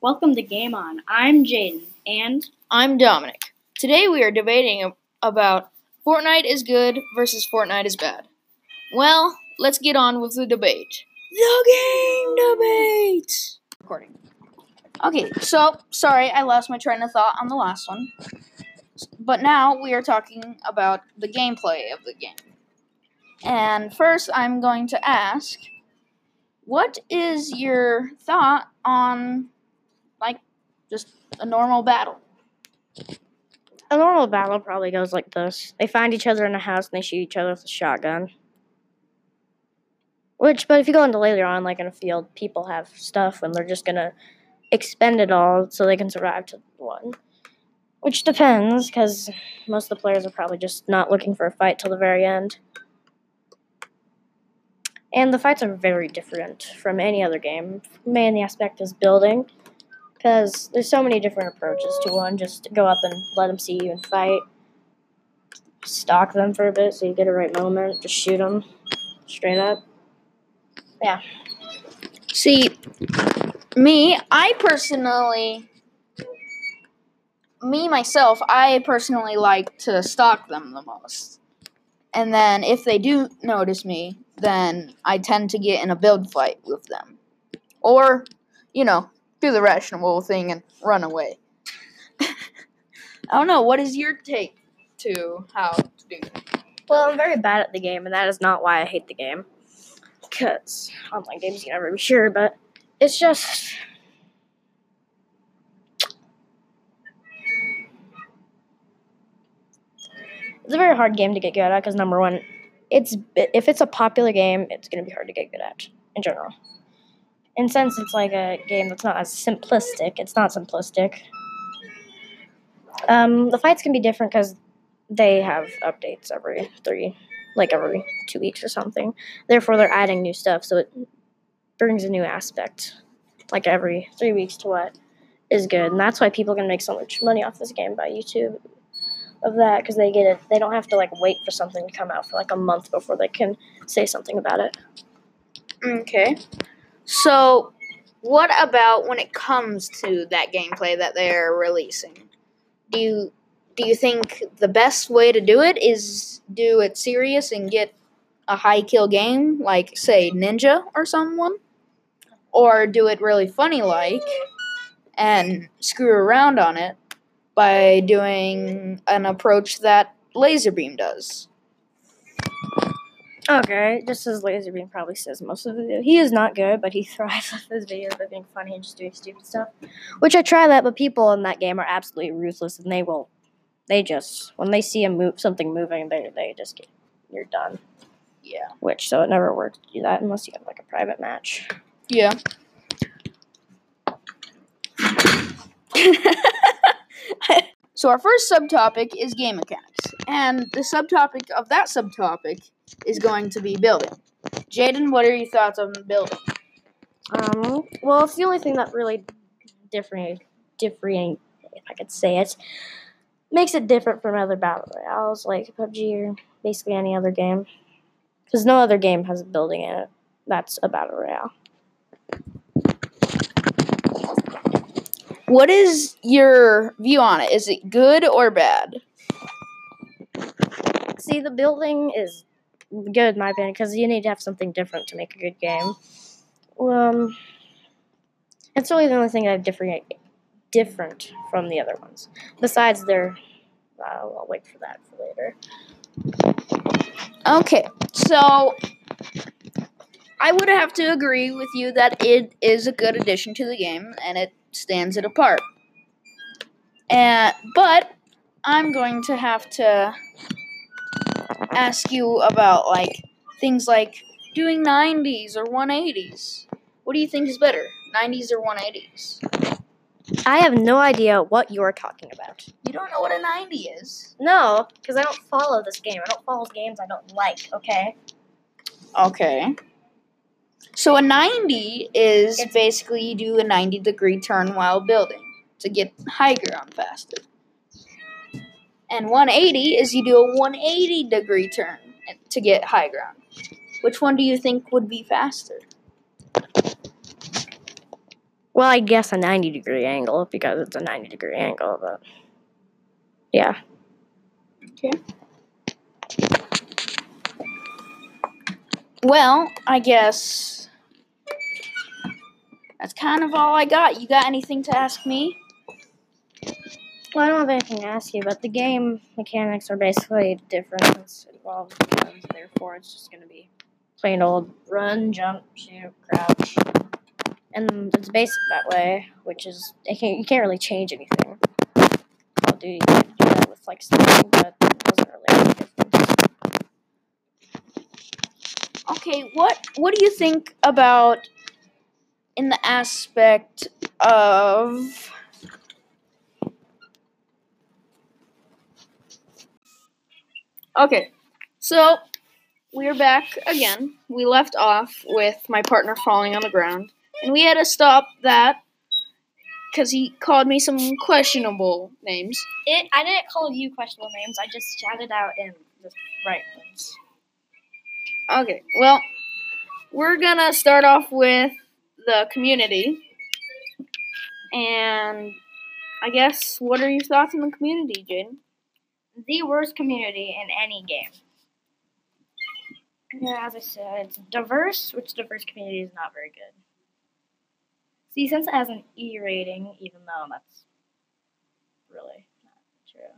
Welcome to Game On. I'm Jaden, and I'm Dominic. Today we are debating about Fortnite is good versus Fortnite is bad. Well, let's get on with the debate. The game debate! Recording. Okay, so, sorry, I lost my train of thought on the last one. But now we are talking about the gameplay of the game. And first, I'm going to ask what is your thought on, like, just a normal battle? A normal battle probably goes like this. They find each other in a house and they shoot each other with a shotgun. Which, but if you go into later on, like in a field, people have stuff and they're just gonna expend it all so they can survive to one. Which depends, because most of the players are probably just not looking for a fight till the very end. And the fights are very different from any other game. Main the aspect is building, because there's so many different approaches to one. Just go up and let them see you and fight. Stalk them for a bit so you get a right moment. Just shoot them straight up. Yeah. See, me, I personally, me myself, I personally like to stalk them the most. And then if they do notice me, then I tend to get in a build fight with them. Or, you know, do the rational thing and run away. I don't know, what is your take to how to do? Well, I'm very bad at the game, and that is not why I hate the game. Because online games, you can never be sure, but it's just. It's a very hard game to get good at because number one, it's if it's a popular game, it's to be hard to get good at in general. And since it's like a game that's not as simplistic, it's not simplistic. Um, the fights can be different because they have updates every three, like every two weeks or something. Therefore, they're adding new stuff, so it brings a new aspect, like every three weeks to what is good, and that's why people can make so much money off this game by YouTube of that because they get it. They don't have to like wait for something to come out for like a month before they can say something about it. Okay. So, what about when it comes to that gameplay that they're releasing? Do you do you think the best way to do it is do it serious and get a high kill game like say Ninja or someone? Or do it really funny like and screw around on it by doing an approach that Lazarbeam does? Okay, just as Lazarbeam probably says most of the video. He is not good, but he thrives off his videos by being funny and just doing stupid stuff. Which I try that, but people in that game are absolutely ruthless, and they will, they just when they see a move, something moving, they they just get, you're done. Yeah. Which so it never works to do that unless you have like a private match. Yeah. so our first subtopic is game mechanics, and the subtopic of that subtopic is going to be building. Jaden, what are your thoughts on building? Um, well, it's the only thing that really different, if I could say it, makes it different from other battle royales like PUBG or basically any other game. Because no other game has a building in it. That's a battle royale. What is your view on it? Is it good or bad? See, the building is good in my opinion because you need to have something different to make a good game. Um, it's really the only thing that different different from the other ones. Besides their, uh, I'll wait for that for later. Okay, so I would have to agree with you that it is a good addition to the game and it stands it apart. And but I'm going to have to ask you about like things like doing 90s or 180s. What do you think is better, 90s or 180s? I have no idea what you're talking about. You don't know what a 90 is. No, because I don't follow this game. I don't follow games I don't like. Okay. Okay. So a 90 is It's- basically you do a 90 degree turn while building to get high ground faster. And 180 is you do a 180 degree turn to get high ground. Which one do you think would be faster? Well, I guess a 90 degree angle because it's a 90 degree angle, but yeah. Well, I guess that's kind of all I got. You got anything to ask me? Well, I don't have anything to ask you, but the game mechanics are basically different since it involves guns, therefore it's just going to be plain old run, jump, shoot, crouch. And it's basic that way, which is, can't, you can't really change anything. Can do that with like sniping, but it doesn't really make a difference. Okay, what what do you think about in the aspect of Okay. So, we're back again. We left off with my partner falling on the ground, and we had to stop that cuz he called me some questionable names. It. I didn't call you questionable names. I just shouted out in the right ones. Okay, well, we're gonna start off with the community. And I guess, what are your thoughts on the community, Jaden? The worst community in any game. Yeah, as I said, it's diverse, which diverse community is not very good. See, since it has an E rating, even though that's really not true,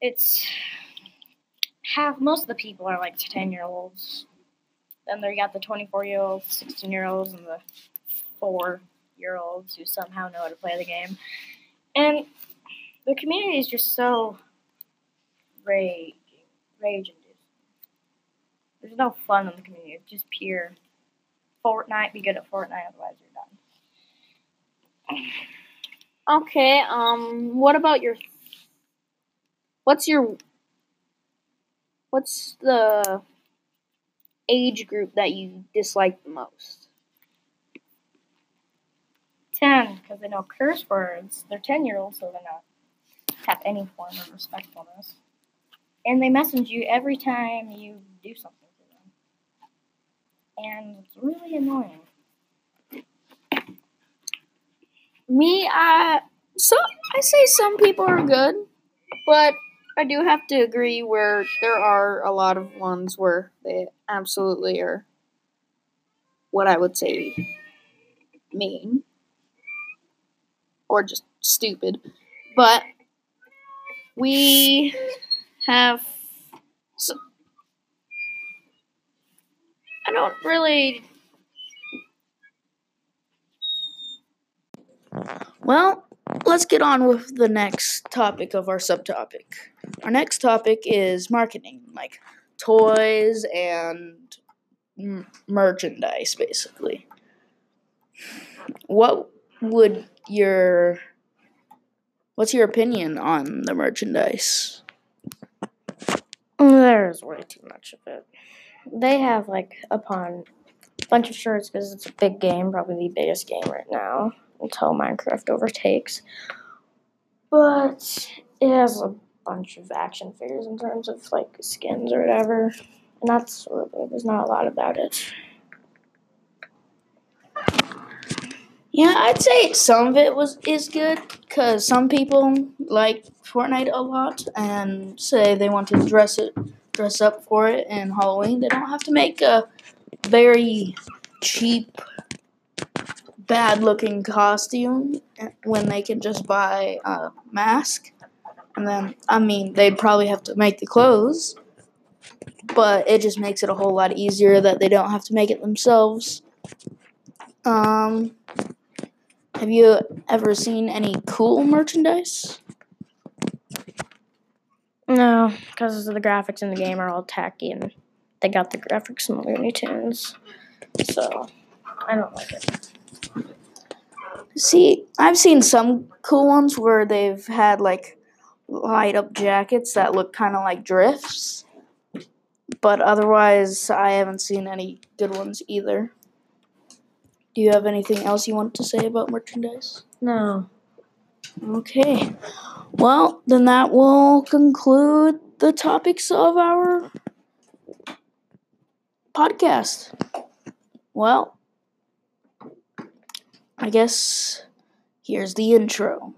it's half. Most of the people are like ten year olds. Then they got the twenty four year olds, sixteen year olds, and the four year olds who somehow know how to play the game. And the community is just so rage, rage inducing. There's no fun in the community. It's just pure Fortnite. Be good at Fortnite, otherwise you're done. Okay, um, what about your. What's your. What's the age group that you dislike the most? Ten, because they know curse words. They're ten year olds, so they're not have any form of respectfulness. And they message you every time you do something to them. And it's really annoying. Me, I. So, I say some people are good, but I do have to agree where there are a lot of ones where they absolutely are what I would say mean or just stupid. But we have so I don't really Well, let's get on with the next topic of our subtopic. Our next topic is marketing, like toys and m- merchandise, basically. What would your what's your opinion on the merchandise? There's way too much of it. They have like upon a bunch of shirts because it's a big game, probably the biggest game right now until Minecraft overtakes. But it has a bunch of action figures in terms of like skins or whatever, and that's it. There's not a lot about it. Yeah, I'd say some of it was is good because some people like Fortnite a lot and say they want to dress it dress up for it in Halloween. They don't have to make a very cheap, bad looking costume when they can just buy a mask. And then, I mean, they'd probably have to make the clothes, but it just makes it a whole lot easier that they don't have to make it themselves. Um, have you ever seen any cool merchandise? No, because the graphics in the game are all tacky and they got the graphics from Looney Tunes. So, I don't like it. See, I've seen some cool ones where they've had like light up jackets that look kind of like drifts. But otherwise, I haven't seen any good ones either. Do you have anything else you want to say about merchandise? No. Okay. Well, then that will conclude the topics of our podcast. Well, I guess here's the intro.